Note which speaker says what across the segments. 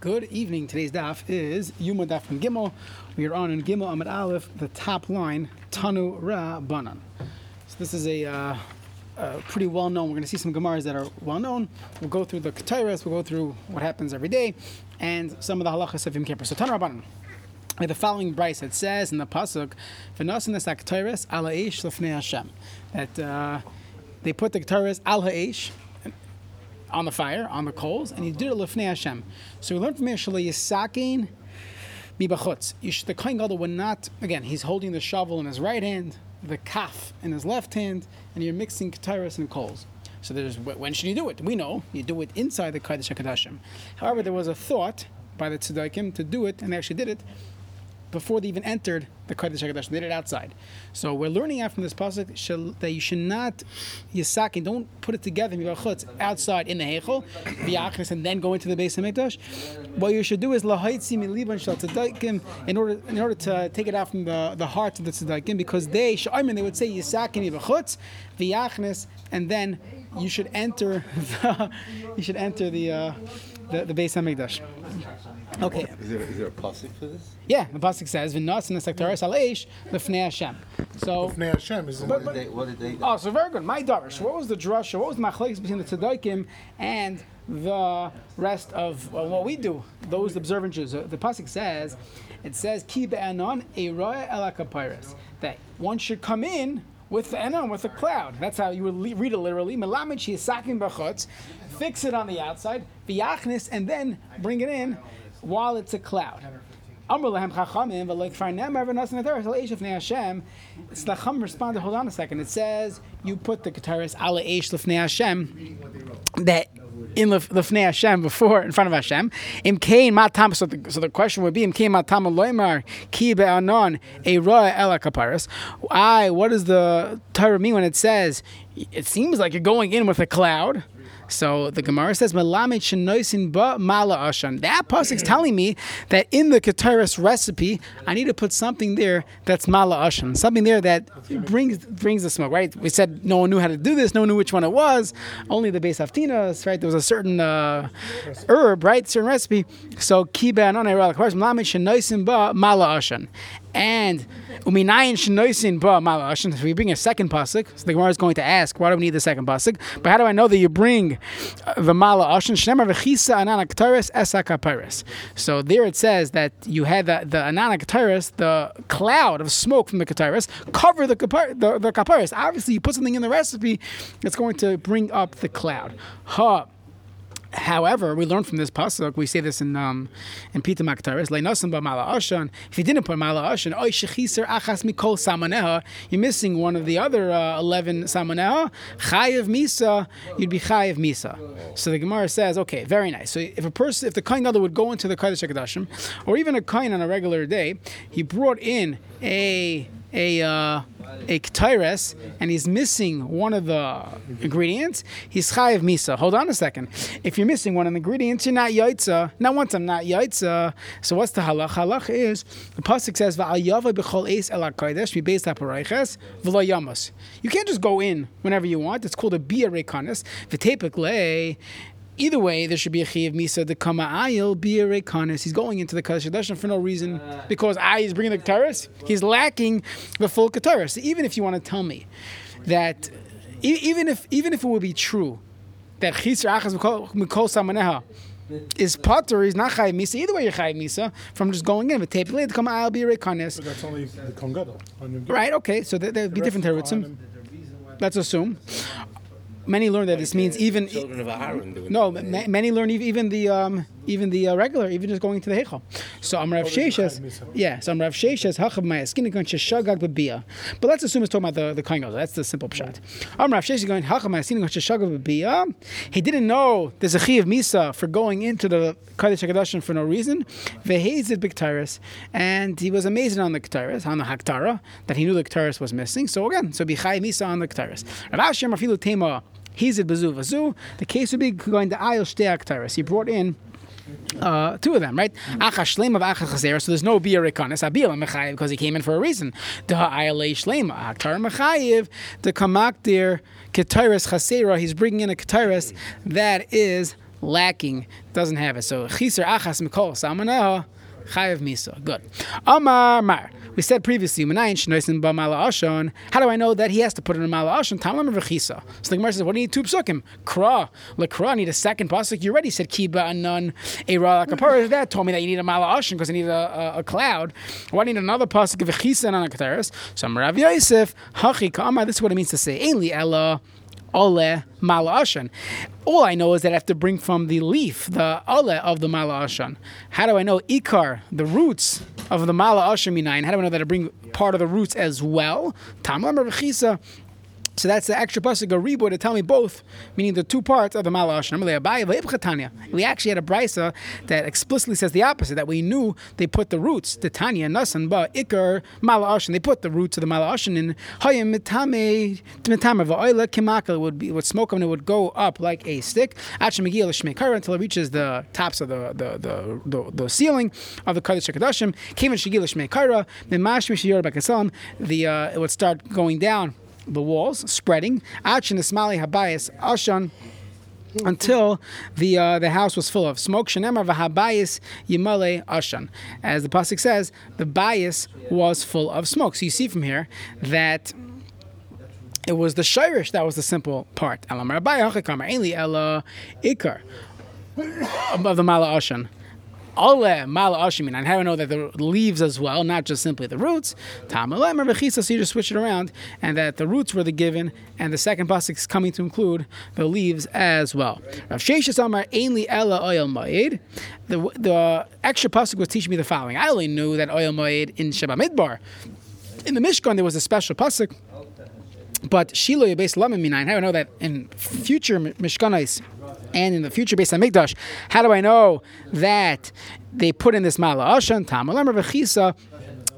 Speaker 1: Good evening. Today's daf is Yuma Daf and Gimel. We are on in Gimel Amid Aleph, the top line, Tanu Ra Banan. So this is a, uh, uh, pretty well known. We're going to see some Gemaras that are well known. We'll go through the Ketairas, we'll go through what happens every day, and some of the halachas of Yom Kippur. So Tanu Ra Banan. The following bryce it says in the pasuk, "V'nasin es Ketairas ala eish lefnei Hashem," that uh, they put the Ketairas al ha'esh on the fire, on the coals, and he did it lefnei Hashem. So we learned from here, Yisakin mibachutz. The kohen gadol would not. Again, he's holding the shovel in his right hand, the kaf in his left hand, and you're mixing kataris and coals. So there's when should you do it? We know you do it inside the kodesh Hakadoshim. However, there was a thought by the tzedakim to do it, and they actually did it before they even entered the Kodesh HaKadosh. They did it outside. So we're learning out from this pasuk that you should not yisakin, don't put it together outside in the heichel, v'yachris, and then go into the Beis HaMikdash. What you should do is lahaitzi miliban shal tzedakim in order in order to take it out from the, the heart of the tzedakim because they shaimin they would say yisakin mibachutz v'yachris, and then you should enter the you should enter the uh, the, the Beis HaMikdash. Okay.
Speaker 2: Is there, is there a pasuk for this?
Speaker 1: Yeah, the pasuk says v'nas in the sektaris aleish lefnei Hashem. So,
Speaker 3: Bnei Hashem is
Speaker 2: What did they, what did they do?
Speaker 1: oh, so very good. My darish. What was the drasha? What was the machlekes between the tzaddikim and the rest of well, what we do? Those observant Jews. Uh, The pasuk says, it says ki be'anon eroya elakapiris that one should come in with the anon with a cloud. That's how you would le- read it literally. Melamed shiyasakin b'chutz, fix it on the outside, v'yachnis, and then bring it in while it's a cloud. Amr lahem chachamim, but like farnem atar shal eish lefnei Hashem. It's responded. Hold on a second. It says you put the kataris ala eish lefnei Hashem that in lef- lefnei Hashem before in front of Hashem. Im kain matam. So the so the question would be im kain matam loymar ki be'anon a roa ela kaparis. I what does the Torah mean when it says it seems like you're going in with a cloud? So the Gemara says, "Melamed shenoisin ba mala ashan." That pasuk's telling me that in the kataris recipe, I need to put something there that's mala ashan, something there that brings brings the smoke. Right? We said no one knew how to do this, no one knew which one it was. Only the Beis Avtinas, right? There was a certain uh, herb, right? Certain recipe. So kiba anon melamed shenoisin ba mala ashan. And uminayin shenoisin ba mala ashan. If we bring a second pasuk, so the Gemara is going to ask, why do we need the second pasuk? But how do I know that you bring uh, the mala ashan? Shnemar v'chisa anana k'taris esa. So there it says that you had the the anana k'taris, the cloud of smoke from the k'taris, cover the kapar, the, the. Obviously, you put something in the recipe that's going to bring up the cloud. Ha. However, we learn from this pasuk. We say this in um, in Pita Maktaris. If you didn't put mala ashan. You're missing one of the other uh, eleven samaneha. Chayev misa. You'd be chayev misa. So the Gemara says, okay, very nice. So if a person, if the kohen gadol would go into the kodesh or even a kohen on a regular day, he brought in a a uh, a ketires and he's missing one of the ingredients, he's chayiv misa. Hold on a second. If you're missing one of the ingredients, you're not yaitza. Now, once I'm not yaitza, so what's the halach? Halach is the pasuk says va'ayava b'chol eis el hakodesh mi beis haparayches v'lo yamas. You can't just go in whenever you want. It's called a bia rekanis v'tepik Either way, there should be a chiyav misa the kama ayil be a rekanis. He's going into the Hadash for no reason because I is bringing the kataris. He's lacking the full kataris. Even if you want to tell me that, even if even if it would be true that chisar achas mikol samaneha is potter, he's not chayiv misa. Either way, you're chayiv misa from just going in. But typically, the kama ayil be a rekanis.
Speaker 3: That's only the Kohen Gadol. On Yom Kippur.
Speaker 1: Right? Okay. So there would be different terutzim. Let's assume. Many learn that this means even
Speaker 2: Children of Aaron doing
Speaker 1: no, ma- many learn ev- even the um, even the uh, regular, even just going to the heichal. So I'm Rav
Speaker 3: Oh,
Speaker 1: Sheshes. Yeah, so I'm Rav Sheshes hachav ma'askin going sheshagag b'bia. But let's assume it's talking about the the kohen. That's the simple pshat. I'm Rav Sheshes going hachav ma'askin going sheshagag b'bia. He didn't know there's a chi of misa for going into the kodesh hakadoshim for no reason. Vehezid b'ktaris, and he was amazing on the ktaris on the haktara that he knew the ktaris was missing. So again, so b'chay misa on the ktaris. Rav Asher mafilu tema. He's at Bazu Vazu. The case would be going to Ayel Shtei Aktaris. He brought in uh, two of them, right? Acha Shlema of Acha Chazer. So there's no Bia Rekanis. Abila Mechayiv because he came in for a reason. Da Ayel Shlema. Aktar Mechayiv. The Kamakdir Ketiris Chasera. He's bringing in a Ketiris that is lacking, doesn't have it. So chiser achas mikol salmoneha chayav misa. Good. Amar mar. We said previously, Menayin shnoisin ba ashon. How do I know that he has to put it in mala ashon? Tamlam v'chisa. So the Gemara says, what do you need two psukim? Kra, lekra. I need a second pasuk. You already said kiba anan era kapara. That told me that you need a mala ashon because I need a, a, a cloud. Why do I need another pasuk of v'chisa and anakateris? So Rav Yosef hachi kama. This is what it means to say. Ainli ella ole malashan. All I know is that I have to bring from the leaf, the ole of the malashan. How do I know ikar, the roots of the malashan minayin? How do I know that I bring part of the roots as well? Rechisa. So that's the extra pasuk of ribo to tell me both, meaning the two parts of the malash. We actually had a brisa that explicitly says the opposite. That we knew they put the roots, the tanya nasan ba ikar malash, and they put the roots of the malash in hayim mitame mitame va'oila kimakal would be would smoke and it would go up like a stick until it reaches the tops of the the the, the, the ceiling of the kodesh kadashim. Kevin shigil shmeikara the uh, it would start going down the walls, spreading. Achin Ismali Habayis Ashan until the uh, the house was full of smoke. Shenemar v'habayis yimale ashan. As the pasuk says, the bias was full of smoke. So you see from here that it was the shirish that was the simple part. Elamar Eli ela ikar of the mala ashan. Ale mala ashimin. And how do I know that the leaves as well, not just simply the roots? Tamalem or So you just switch it around, and that the roots were the given, and the second pasuk is coming to include the leaves as well. Rav Sheshes Amar Ainli Ella Oil Ma'id. The extra pasuk was teaching me the following. I only knew that oil ma'id in Sheba Midbar. In the Mishkan, there was a special pasuk. But Shiloh Yabes Lamin Minayin, how do I know that in future Mishkanais and in the future based on Mikdash, how do I know that they put in this Mala? Ashan, Tamalam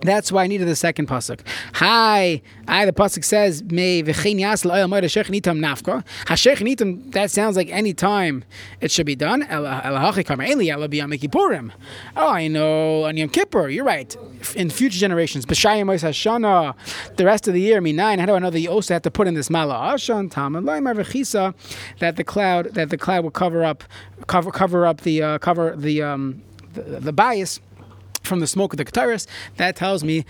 Speaker 1: that's why I needed the second pasuk. Hi, I the pasuk says me v'chein l'oil moed hashech nitam nafka. Hashech nitam. That sounds like any time it should be done. El hachi kamer eli el kippurim. Oh, I know on Yom Kippur. You're right. In future generations, b'shayim ois hashana. The rest of the year, me nine. How do I know that you also have to put in this mala ashan tam and loymar v'chisa that the cloud that the cloud will cover up cover cover up the uh, cover the um the, the bias from the smoke of the Keteris, that tells me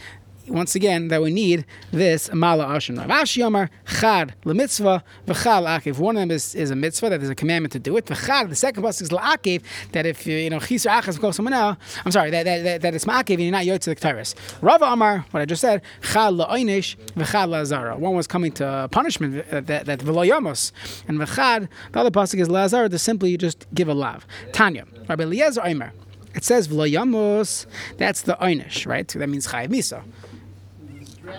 Speaker 1: once again that we need this mala ashen. Rav Yomar chad lemitzvah v'chal akiv. One of them is, is a mitzvah that there's a commandment to do it. V'chad the second pasuk is la'akiv that if you know chiser achas someone else, I'm sorry that that, that, that it's ma'akiv and you're not yotz the Keteris. Rav Amar, what I just said, chad la'oinish v'chad la'azara. One was coming to punishment that that, that v'lo and v'chad the other pasuk is la'azara to simply just give a lav. Tanya, Rabbi Eliezer Omer. It says v'lo That's the einish, right? So That means chayiv misa.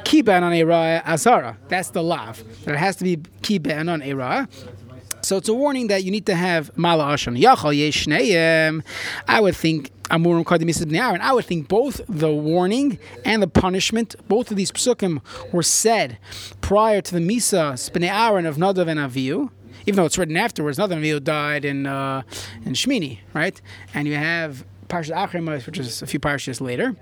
Speaker 1: Kiban on a azara. That's the lav. That it has to be kiban on a So it's a warning that you need to have mala ashon. Yachal yeshneim. I would think Amurim Kadimis Ibn Aaron. I would think both the warning and the punishment, both of these psukim were said prior to the Misa Aaron of Nadav and Avihu even though it's written afterwards, Nadav and Avihu died in uh, in Shmini, right? And you have Parshas Achrimos, which is a few parshas later.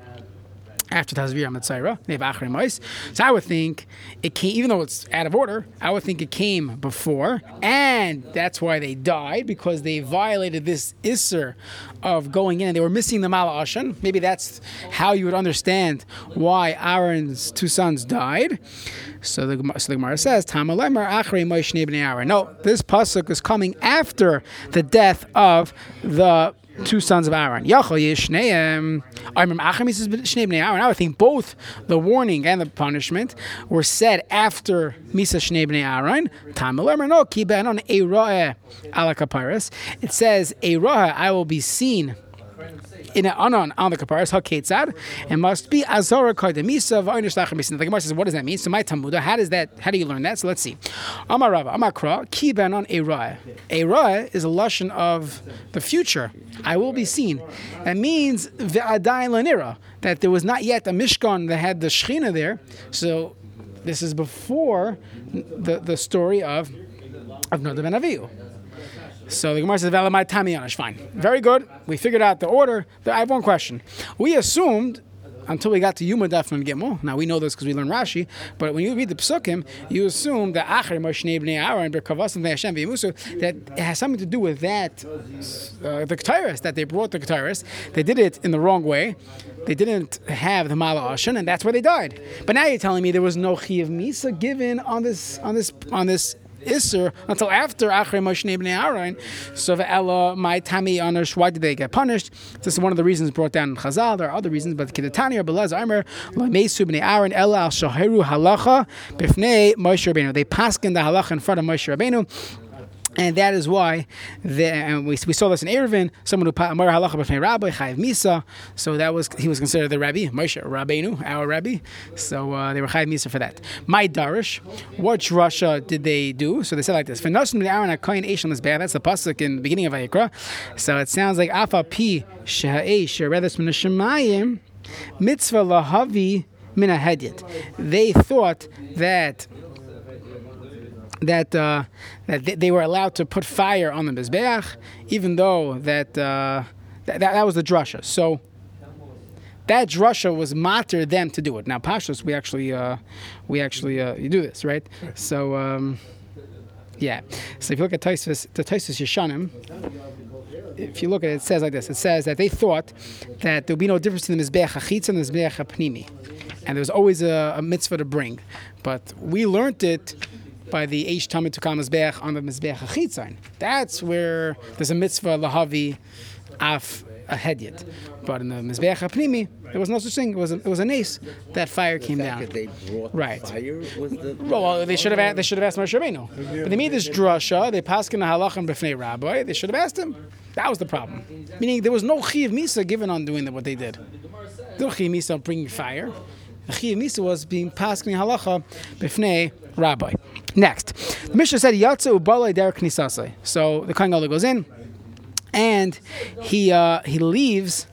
Speaker 1: After Tazvir Mitzayra, they have Achrimos. So I would think it came, even though it's out of order, I would think it came before, and that's why they died because they violated this Isser of going in and they were missing the Mala'ashan. Maybe that's how you would understand why Aaron's two sons died. So the, so the Gemara says, Tamalemer Achri Moshe Aaron. No, this pasuk is coming after the death of the two sons of Aaron. I think both the warning and the punishment were said after Misa Shnei Bnei Aaron. It says, I will be seen in an anon on the kaparas haketzad and must be azara kaidemisa v'onish lachamisa. The Gemara says, what does that mean? So my Talmuda, how does that? How do you learn that? So let's see. Amar Rava, Amar Kra, ki ben on eraya. Eraya is a lashon of the future. I will be seen. That means ve'adayin lanira that there was not yet a mishkan that had the shechina there. So this is before the the story of of Nadav and Avihu. So the Gemara says, "Velamai tamiyanish." Fine, very good. We figured out the order. I have one question. We assumed until we got to Yuma Daf and Gimel. Now we know this because we learned Rashi, but when you read the Psukim, you assume that Acher Moshe Bnei Aaron Berkavasim Hashem V'Yimusu that it has something to do with that uh, the Ketairis that they brought the Ketairis. They did it in the wrong way. They didn't have the Mala Ashan, and that's where they died. But now you're telling me there was no Chi of Misa given on this on this on this Isser until after Achrei Moshe Bnei Aaron. So Ella, my Tami Anish, why did they get punished? This is one of the reasons brought down in Chazal. There are other reasons, but Kidatani or Belaz Armer, Lamesu Bnei Aaron, Ella Shahiru Halacha, Bifnei Moshe Rabbeinu. They paskin the halacha in front of Moshe Rabbeinu. And that is why, the, and we, we saw this in Eruvin, someone who Amar halacha b'fnei rabbi chayiv misa. So that was he was considered the rabbi, Moshe Rabbeinu, our rabbi. So uh, they were chayiv misa for that. My darish, what Russia did they do? So they said like this: V'nosim Aaron akayin eish on this That's the pasuk in the beginning of Vayikra. So it sounds like afa pi sheha'esh sheredes min shemayim mitzvah lahavi min They thought that that uh, that they were allowed to put fire on the mizbeach, even though that, uh, that that was the drasha. So that drasha was matter them to do it. Now pashas, we actually uh, we actually uh, you do this right. So um, yeah. So if you look at Taisus, the Taisus Yeshanim. If you look at it, it says like this. It says that they thought that there would be no difference in the Mizbeach HaChitz and the Mizbeach HaPnimi. And there was always a, a mitzvah to bring. But we learned it by the Eish Tamid Mizbeach on the Mizbeach Achitzon. That's where there's a mitzvah lahavi af a hedyet. But in the Mizbeach Apnimi, there was no such thing. It was a, it was a nace that fire came down. Right.
Speaker 2: fire was the.
Speaker 1: Well, they should have they should have asked Moshe Rabbeinu. But they made this drasha. They passed in the halachim b'fnei rabbi. They should have asked him. That was the problem. Meaning there was no chiv misa given on doing what they did. No chiv misa bringing fire. Chiv misa was being passed in halacha b'fnei rabbi. Next, the Mishnah said Yatsu Ubalai Derek Knisasai. So the Kohen Gadol goes in, and he uh, he leaves,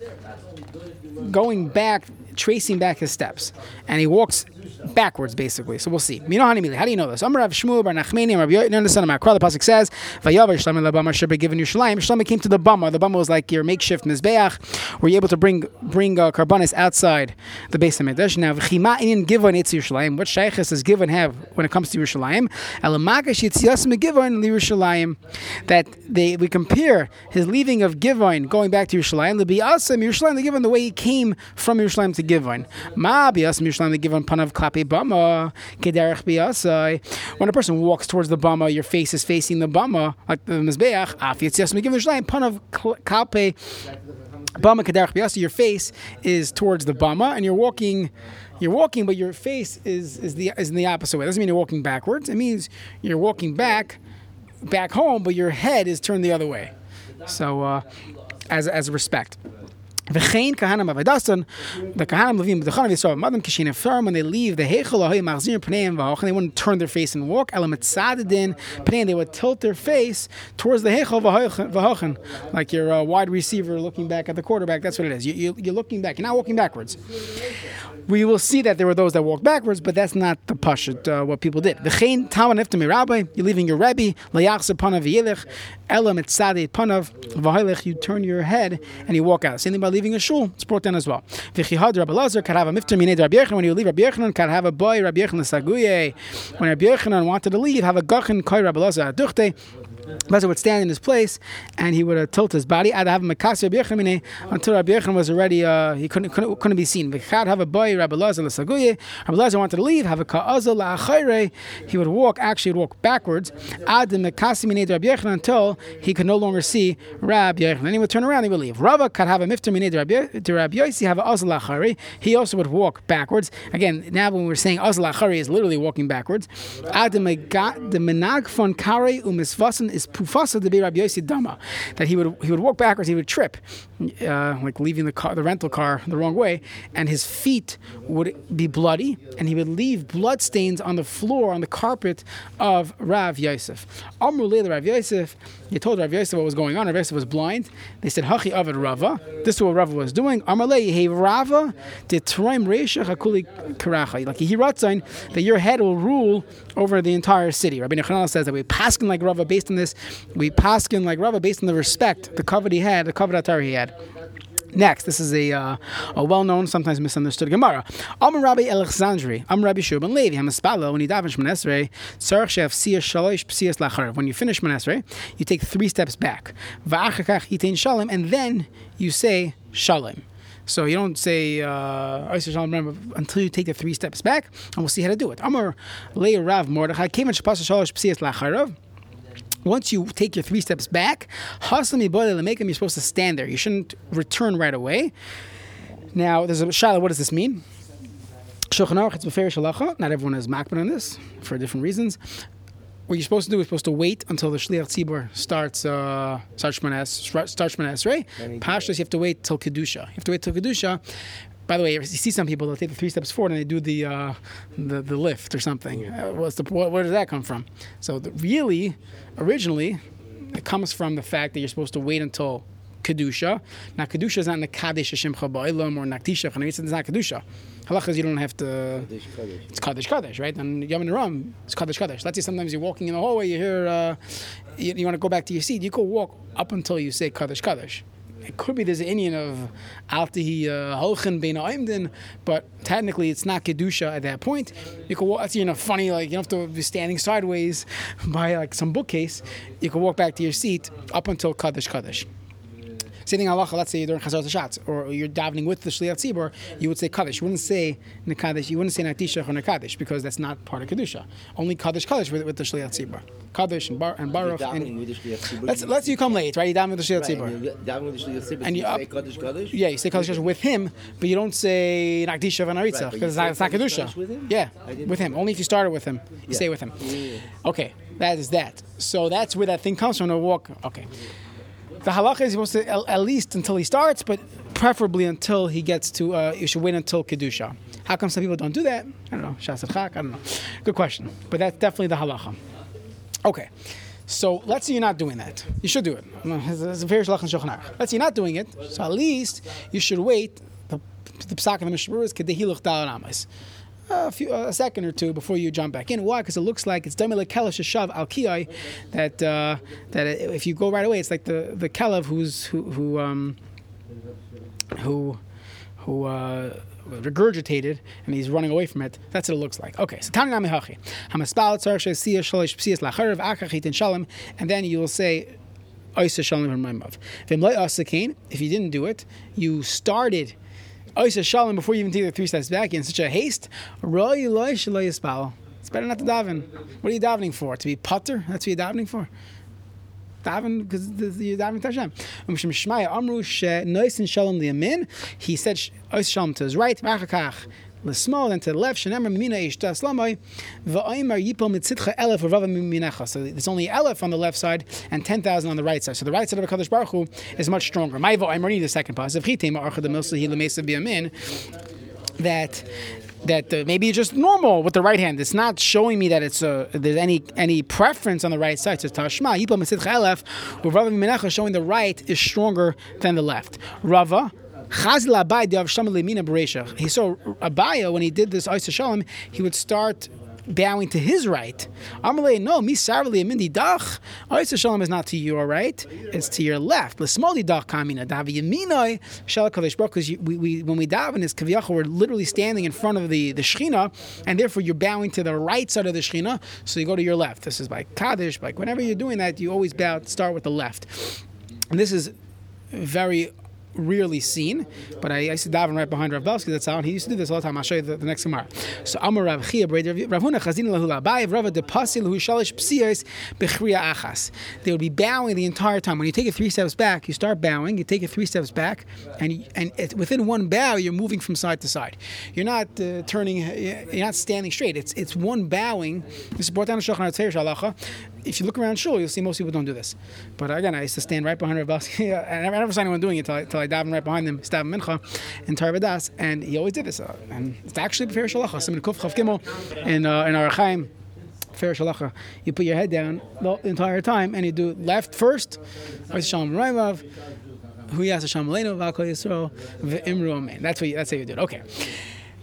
Speaker 1: going back, tracing back his steps, and he walks backwards, basically. So we'll see. How do you know this? Amar Rav Shmuel Bar Nachmani, Rav Yochanan, the son of Makra. The pasuk says, "Vayavar Shlomo should be given Yerushalayim." Shlomo came to the bama. The bama was like your makeshift mizbeach, where you're able to bring bring uh, karbanis outside the Beis HaMikdash. Now, v'chima inin givon etz Yerushalayim. What shaykhis does givon have when it comes to Yerushalayim? Elamagash yitzias megivon Yerushalayim. That they we compare his leaving of Givon going back to Yerushalayim. The biasim Yerushalayim the Givon the way he came from Yerushalayim to Givon. Ma biasim Yerushalayim the Givon panav kederech biasai. When a person walks towards the bama, your face is facing the bama, like the mizbeach. Af yitzias megivon Yerushalayim panav kalpe. Bama kederech biasai. Your face is towards the bama, and you're walking you're walking, but your face is is the is in the opposite way. It doesn't mean you're walking backwards. It means you're walking back, back home, but your head is turned the other way. So, uh, as as a respect. V'chein kahanim avadasan, the kahanim levim b'dechanav yisrael madam kishin afar when they leave the they wouldn't turn their face and walk elam etzadedin pneim they would tilt their face towards the heichel v'hochen like your uh, wide receiver looking back at the quarterback that's what it is you, you, you're looking back you're not walking backwards we will see that there were those that walked backwards, but that's not the pashut, uh, what people did. V'chein taman iftam rabbi, you're leaving your rebbe, layachse panav v'yelech, elam etzadei panav, v'hailech, you turn your head and you walk out. Thing by leaving a shul, it's brought down as well. When you leave Rabbi Yechanan, karava boy Rabbi Yechanan. When Rabbi Yechanan wanted to leave, have a gachin koi Rabbi Lazar aduchte, Lazar would stand in his place and he would uh, tilt his body. I'd have until Rabbi Yechon was already uh, he couldn't, couldn't, couldn't be seen. have a boy Rabbi Lazar l'saguye. Rabbi Lazar wanted to leave. Have a ka'azal la'achayre. He would walk. Actually, would walk backwards. Ad mekasi minei Rabbi Yechon until he could no longer see Rabbi Yechon. Then he would turn around. He would leave. Rava could have a mifter minei Rabbi Yossi. Have a. He also would walk backwards. Again, now when we're saying azal la'achayre is literally walking backwards. Ad menag von kare umisvasen is pufasa be Rabbi Yossi Dama, that he would he would walk backwards, he would trip, uh, like leaving the car, the rental car the wrong way, and his feet would be bloody, and he would leave blood stains on the floor on the carpet of Rav Yosef. Amru the Rav Yosef, he told Rav Yosef what was going on. Rav Yosef was blind. They said Hachi Avad Rava. This is what Rava was doing. Amalei Hey Rava de Traim Reisha Hakuli Karacha. Like he wrote that your head will rule over the entire city. Rabbi Nechanel says that we passing like Rava based on this this. We paskin like Rava based on the respect, the covet he had, the covet atar he had. Next, this is a uh, a well-known, sometimes misunderstood Gemara. Amar Rabbi Alexandri, Am Rabbi Shubin Levi, Hamaspalo, when you daven Shemon Esrei, Tzarech Shev Siyas Shalosh Psiyas Lacharav. When you finish Shemon Esrei, you take three steps back. Va'achakach Yitain Shalom, and then you say Shalom. So you don't say uh, until you take the three steps back, and we'll see how to do it. Amar Leir Rav Mordechai, Kemen Shapasa Shalosh Psiyas Lacharav once you take your three steps back, hasami boile make you're supposed to stand there. You shouldn't return right away. Now, there's a shala. What does this mean? Shulchan Aruch, it's beferish halacha. Not everyone is makban on this for different reasons. What you're supposed to do is supposed to wait until the shliach tzibur starts uh, starts shmanes starts shmanes right. Pashtus, you have to wait till kedusha. You have to wait till kedusha. By the way, you see some people they'll take the three steps forward and they do the uh, the, the lift or something. Uh, what's the what, where does that come from? So the, really, originally, it comes from the fact that you're supposed to wait until kedusha. Now kedusha is not the nekadesh Hashem Chaba'ilam or naktisha. It's not kedusha. Halacha is you don't have to. It's kaddish kaddish, right? And Yom and Ram, it's kaddish kaddish. Let's say sometimes you're walking in the hallway, you hear, uh, you, you want to go back to your seat. You could walk up until you say kaddish kaddish. It could be an Indian of Altihi uh, Holchen Bein Aimdin, but technically it's not Kedusha at that point. You could walk, that's you know, funny, like you don't have to be standing sideways by like some bookcase. You could walk back to your seat up until Kaddish Kaddish. Same thing halacha. Let's say you're doing chazar or you're davening with the shliach tzibur. You would say kaddish. You wouldn't say nekadesh. You wouldn't say nakdisha or nekadesh because that's not part of kedusha. Only kaddish kaddish with, with the shliach tzibur. Kaddish and bar and baruch. And, let's let's you come late, right? You daven with the shliach tzibur. And you up- Yeah, you say kaddish Kaddish with him, but you don't say nakdisha v'naritza
Speaker 2: Right,
Speaker 1: because
Speaker 2: you
Speaker 1: it's not,
Speaker 2: say
Speaker 1: kedusha.
Speaker 2: with him?
Speaker 1: Yeah, with him. Only if you started with him. You
Speaker 2: Yeah.
Speaker 1: stay with him.
Speaker 2: Yeah, yeah.
Speaker 1: Okay, that is that. So that's where that thing comes from. To walk. Okay. The halacha is supposed to at, least until he starts, but preferably until he gets to. Uh, you should wait until kedusha. How come some people don't do that? I don't know. Shas. I don't know. Good question. But that's definitely the halacha. Okay. So let's say you're not doing that. You should do it. It's a very Let's say you're not doing it. So at least you should wait. The, the psak of the Mishnah is kedehiluch dal a, few, a second or two before you jump back in. Why? Because it looks like it's demile kelesh shav al kiyai, that uh, that if you go right away, it's like the the kelev who's who who um, who who. Uh, regurgitated and he's running away from it. That's what it looks like. Okay, so Tani Nami Hachi. Hamaspal Tzar Shesiya Shalish Psias Lacharav Akachit in Shalom, and then you will say Oisa Shalom from Maimav. If you didn't do it, you started Oh, Oisa Shalom before you even take the three steps back in such a haste. It's better not to daven. What are you davening for? To be putter? That's what you're davening for? Daven because you're davening to Hashem. Um, Shmaya Amru She Nois and Shalom Liyamin. He said Oisa Shalom to his right. L'small and to the left. Shenemar mina yipol mitzitcha elef minecha. So there's only elef on the left side and ten thousand on the right side. So the right side of Hakadosh Baruch Hu is much stronger. Va'omer need the second part. Zevchitema archa the milsa hi lemesa biyamin. That that uh, maybe it's just normal with the right hand. It's not showing me that it's uh, there's any any preference on the right side. So Tashma Mitzitcha Elef Rava Minecha showing the right is stronger than the left. Rava He saw Abaye when he did this Isa Shalom, he would start bowing to his right. Amalei, no, mi sarvali amindi dach. Isa Shalom is not to your right, it's to your left. L'smoli dach kamina davi yaminoi shel kadosh baruch because we, we when we daven is kaviyachol we're literally standing in front of the the shechina, and therefore you're bowing to the right side of the shechina, so you go to your left. This is by kaddish, like whenever you're doing that, you always bow start with the left, and this is very rarely seen, but I, I used to daven right behind Rav Belsky. That's how and he used to do this all the time. I'll show you the, the next Gemara. So Amar Rav Chia Rav Huna Chazin Lahu Labayev Rav De Pasil Hu Shalish Psiyos Bechriya Achas. They would be bowing the entire time. When you take it three steps back, you start bowing. You take it three steps back, and and it, within one bow, you're moving from side to side. You're not uh, turning. You're not standing straight. It's it's one bowing. This is brought down in Shulchan Aruch Halacha if you look around shul, you'll see most people don't do this. But again, I used to stand right behind Rav Belsky. I never, saw anyone doing it until I, till I davened right behind him, Stav Mincha, in Torah Vodaas, and he always did this. Uh, and it's actually Fair Shalacha, Simon Kuf Chav Gimel, in, uh. Fair Shalacha. You put your head down the entire time, and you do left first, Shalom Raimav, Hu Yas Hashem Aleinu, V'Akol Yisrael, V'Imru Amen. That's what you, that's how you do it. Okay.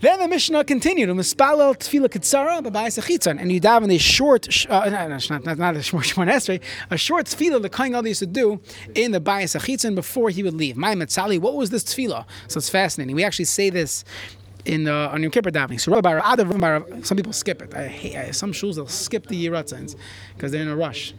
Speaker 1: Then the Mishnah continued, "Umispalel tefillah kitzara b'bayis achitzon," and you daven a short, sh- uh, no, no, not, not, not a short Esrei, a short tefillah the Kohen Gadol used to do in the bayis achitzon before he would leave. My Metzali, what was this tefillah? So it's fascinating. We actually say this in uh, on Yom Kippur davening. So Rabbi Adav, Rabbi- some people skip it. I hate I, some shuls they'll skip the yiratzins because they're in a rush.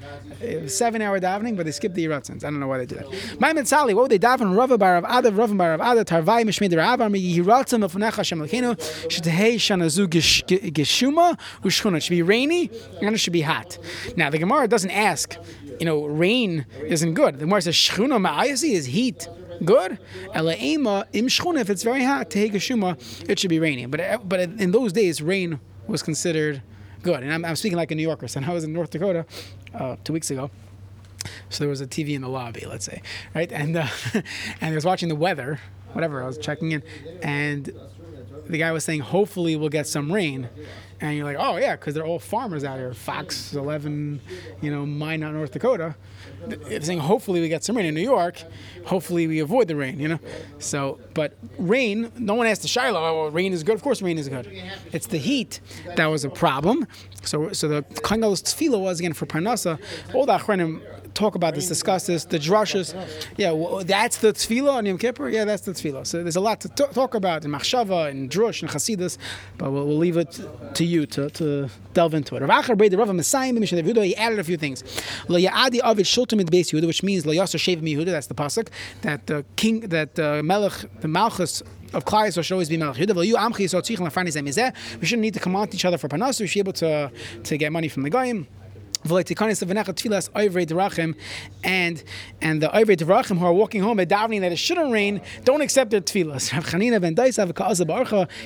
Speaker 1: Seven hour davening, but they skip the yiratzins. I don't know why they do that. My Mitzali, what would they daven? Rava bar of Adav, Rava bar of Adav, Tarvai Mishmei Deravar, Mi Yiratzim Lefunecha Hashem Lekenu, Shetehei Shanazu Gishuma Ushchuna. It should be rainy and it should be hot. Now the Gemara doesn't ask. You know, rain isn't good. The Gemara says Shchuna Ma'ayasi is heat good. Elaima im if it's very hot, tehegashuma, it should be raining. But but in those days, rain was considered good. And I'm, I'm speaking like a New Yorker. So I was in North Dakota uh, two weeks ago. So there was a TV in the lobby, let's say, right? And uh, and I was watching the weather, whatever. I was checking in, and the guy was saying, hopefully we'll get some rain. And you're like, oh yeah, because they're all farmers out here. Fox 11, you know, Minot, North Dakota. They're saying hopefully we get some rain in New York. Hopefully we avoid the rain, you know. So, but rain, no one asked the Shiloh, oh, well, rain is good. Of course, rain is good. It's the heat that was a problem. So, so the Kangal's tefillah was again for Parnasa. All the Achronim talk about this, discuss this, the drushes. Yeah, well, that's the tefillah on Yom Kippur. Yeah, that's the tefillah. So there's a lot to t- talk about in Machshava and Drush and Chasidus, but we'll, we'll leave it to you to, to delve into it. Rav Achar Beit Rav he added a few things. Lo Ya'adi Avid Shultim Ed Beis Yehuda, which means Lo Yasser Shavim Yehuda. That's the pasuk that the king, that uh, Melech, the Malchus of Klai should always be Melech Yehuda. V'lu Amchi Yisrael Tzich Lafani Zeh Mizeh. We shouldn't need to to each other for panas. We should be able to to get money from the goyim. And and the oivrei derachim who are walking home at davening that it shouldn't rain don't accept their tfilas. Rav Chanina ben.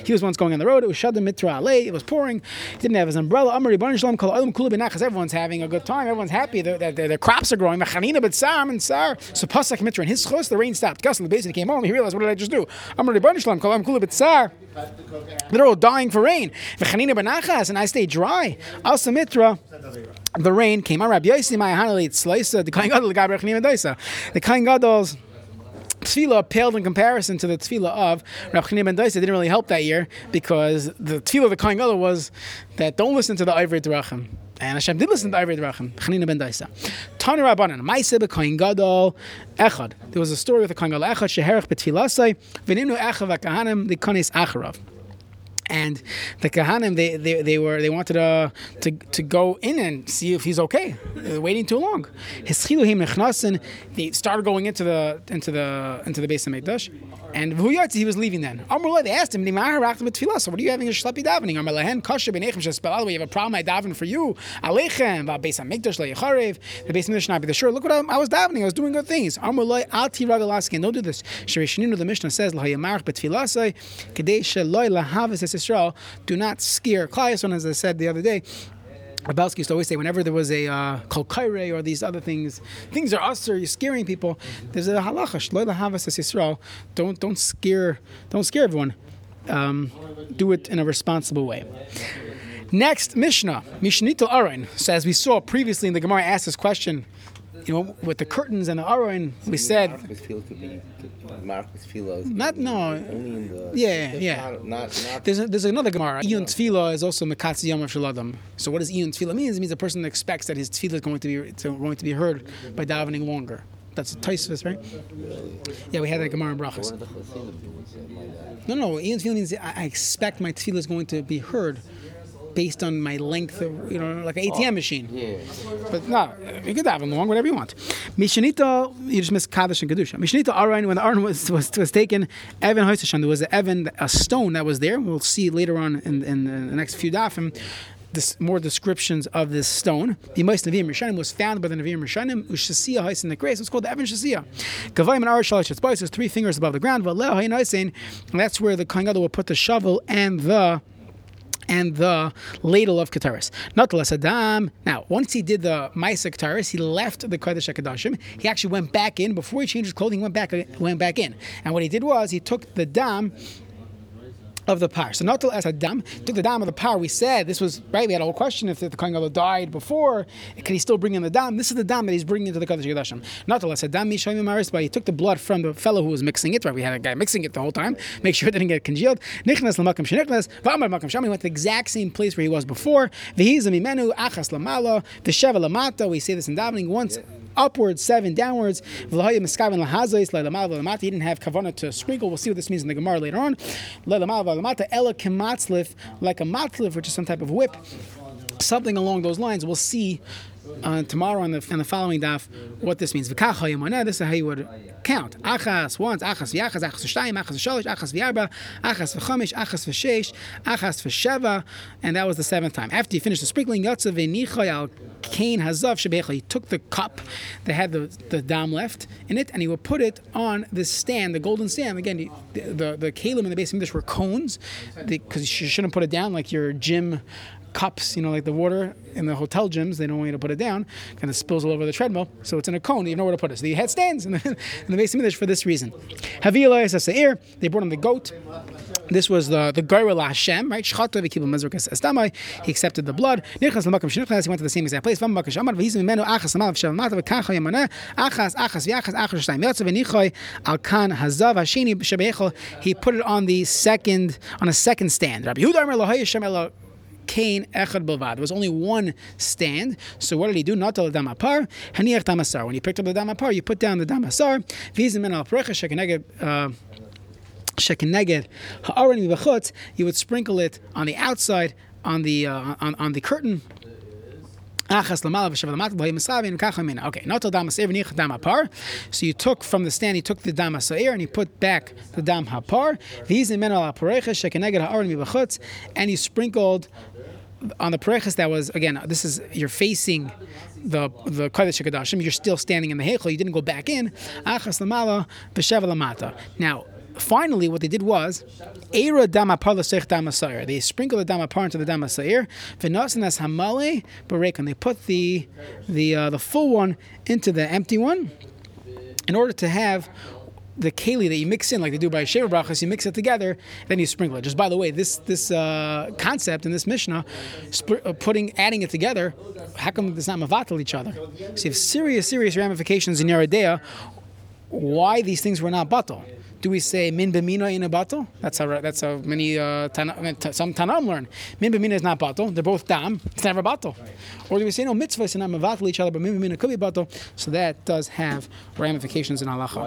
Speaker 1: He was once going on the road. It was shadim mitra alei. It was pouring. He didn't have his umbrella. Shalom kol olam benachas. Everyone's having a good time. Everyone's happy. Their, crops are growing. Chanina ben Sam and Sar. So pasak mitra and his chus. The rain stopped. Gus the basin came home. He realized what did I just do? Amar Rebbeinu Shalom kol olam kula ben Sar. They're all dying for rain. And I stay dry. Asa mitra the rain came on. Rabbi Yossi Ma'ahanali Tzlaisa, the Kain Gadol Chanim Daisa. The Kain Gadol's tefillah paled in comparison to the tefillah of Rav Chanim Ben Daisa. Didn't really help that year because the tefillah of the Kain Gadol was that don't listen to the Ivory Drachim. And Hashem did listen to Ivory Drachim. Chanina Ben Daisa. Rabbanan. Maise Gadol Echad. There was a story with the Kain Gadol Echad Sheherach Betfilasai V'nimnu Echav HaKahanim the Kanis Acharav and the kahanim they, they, they were they wanted uh, to to go in and see if he's okay. They were waiting too long. His. They started going into the into the into the Beis HaMikdash, and he was leaving. Then Amrullah they asked him, "So what are you having a shlepi davening?" Amrulahen kasher benechem shespelal. We have a problem. I daven for you. Alechem v'beis Mikdash leyacharev. The Beis HaMikdash not be the sure. Look what I, I was davening. I was doing good things. Amrullah al tiravelaskin. Don't do this. Sherishinu the Mishnah says lahayamarch betfilasai kadei sheloi Israel, do not scare Klayason, as I said the other day. Abelsky used to always say, whenever there was a uh, kolkaire or these other things, things are us or you're scaring people. There's a halacha, shloi lahavas Yisrael. Don't don't scare don't scare everyone. Um, do it in a responsible way. Next, Mishnah, Mishnito Aron. So as we saw previously in the Gemara, asked this question. You know, with the curtains and the Aron, we said
Speaker 2: Marcus Field could be Marcus Field.
Speaker 1: not no.
Speaker 2: The
Speaker 1: Yeah, yeah.
Speaker 2: Not, not, not
Speaker 1: There's, a, there's another Gemara. Iyun tefillah is also mekatz yom shaladam. So what does iyun tefillah means? It means a person expects that his tefillah is going to be to, going to be heard by davening longer. That's taisvis, right? Yeah, we had that Gemara in Brachas.
Speaker 2: one of the Hasidim doing something like that.
Speaker 1: No, no. Iyun tefillah means I I expect my tefillah is going to be heard based on my length of, you know, like an ATM oh, machine.
Speaker 2: Yeah.
Speaker 1: But no, you could have them long, whatever you want. Mishnita, you just missed Kaddish and Kedusha. Mishnita Aron, when the Aron was, was, was taken, Evan Hoysashan, there was an Evan, a stone that was there. We'll see later on in, in, the next few dafim. This, more descriptions of this stone. The most Nevi'im Rishonim was found by the Nevi'im Rishonim. Ushasiya Hais in the grace. It's called the Evan Shasiya. Gavayim and Arash is three fingers above the ground. And that's where the Kohen will put the shovel and the and the ladle of Kataris. Not less Adam. Now, once he did the Maisa Kataris, he left the Kodesh HaKadoshim. He actually went back in. Before he changed his clothing, he went back, went back in. And what he did was he took the dam of the par. So not to as a dam, took the dam of the par. We said this was right. We had a whole question if the Kohen Gadol died before, can he still bring in the dam? This is the dam that he's bringing into the Kodesh Kodashim. Not to as a dam maris, but he took the blood from the fellow who was mixing it. Right, we had a guy mixing it the whole time, make sure it didn't get congealed. Nichnas lamakam shenichnas v'amar makam sham. He went to the exact same place where he was before. V'hizam imenu achas lamala v'sheva lamata. We say this in davening once upwards, seven downwards. He didn't have kavana to sprinkle. We'll see what this means in the Gemara later on. Like a matzlif, which is some type of whip. Something along those lines. We'll see uh, tomorrow on the, on the following daf what this means. This is how you would count. Achas once, achas v'yachas, achas v'shtayim, achas v'shalosh, achas v'yarba, achas v'chamish, achas v'sheish, achas v'sheva, and that was the seventh time. After you finish the sprinkling, yotzav v'nichoy al kain hazav shebecha. He took the cup that had the, the dam left in it, and he would put it on the stand, the golden stand. Again, the the, the kalim in the Beis HaMikdash were cones, because you shouldn't put it down like your gym cups, you know, like the water in the hotel gyms, they don't want you to put it down, kind of spills all over the treadmill. So it's in a cone, you know where to put it. So the head stands in the, in the Beis HaMikdash for this reason. Havila is a seir, they brought him the goat. This was the the Gairah Hashem, right? Shchata v'kibul mezrukas estamai. He accepted the blood. Nirchas l'makam shenichnas. He went to the same exact place. Vam makam shamar v'hizim mimenu achas amal v'shav mata v'kacha yamaneh achas achas v'achas achas shtayim yotzav v'nichoy al kan hazav hashini shebeichel. He put it on the second on a second stand. Rabbi Yehuda Amar Lahay Hashem Cain Echad Bilvad. There was only one stand. So what did he do? Not the damapar. Haniach damasar. When you picked up the damapar, you put down the damasar. V'hizim men al shekeneged. uh, shekeneged ha'aron mibachutz, you would sprinkle it on the outside, on the uh, on, on the curtain. Okay, not the dam ha'seir v'nich. So you took from the stand, you took the dam and you put back the dam ha'par. These men al ha'parecha shekeneged ha'aron mibachutz, and you sprinkled on the pareches that was again. This is you're facing the the kodesh Hakadoshim. You're still standing in the heichel. You didn't go back in. Achas lamala v'shav lamata. Now finally, what they did was, Era damapar l'sech damasayir. They sprinkled the damapar into the damasayir. V'nasan as hamale barek, and they put the the uh, the full one into the empty one, in order to have the keli that you mix in, like they do by Sheva Brachas, you mix it together, then you sprinkle it. Just by the way, this this uh, concept in this Mishnah, sp- uh, putting adding it together, how come it's not mavatal each other? So you have serious serious ramifications in your idea why these things were not batal. Do we say min b'mina in a batal? That's how that's how many uh, tana, t- some tanam learn. Min b'mina is not batal. They're both dam. It's never batal. Or do we say no mitzvahs and not mavatal each other, but min b'mina could be batal? So that does have ramifications in halacha.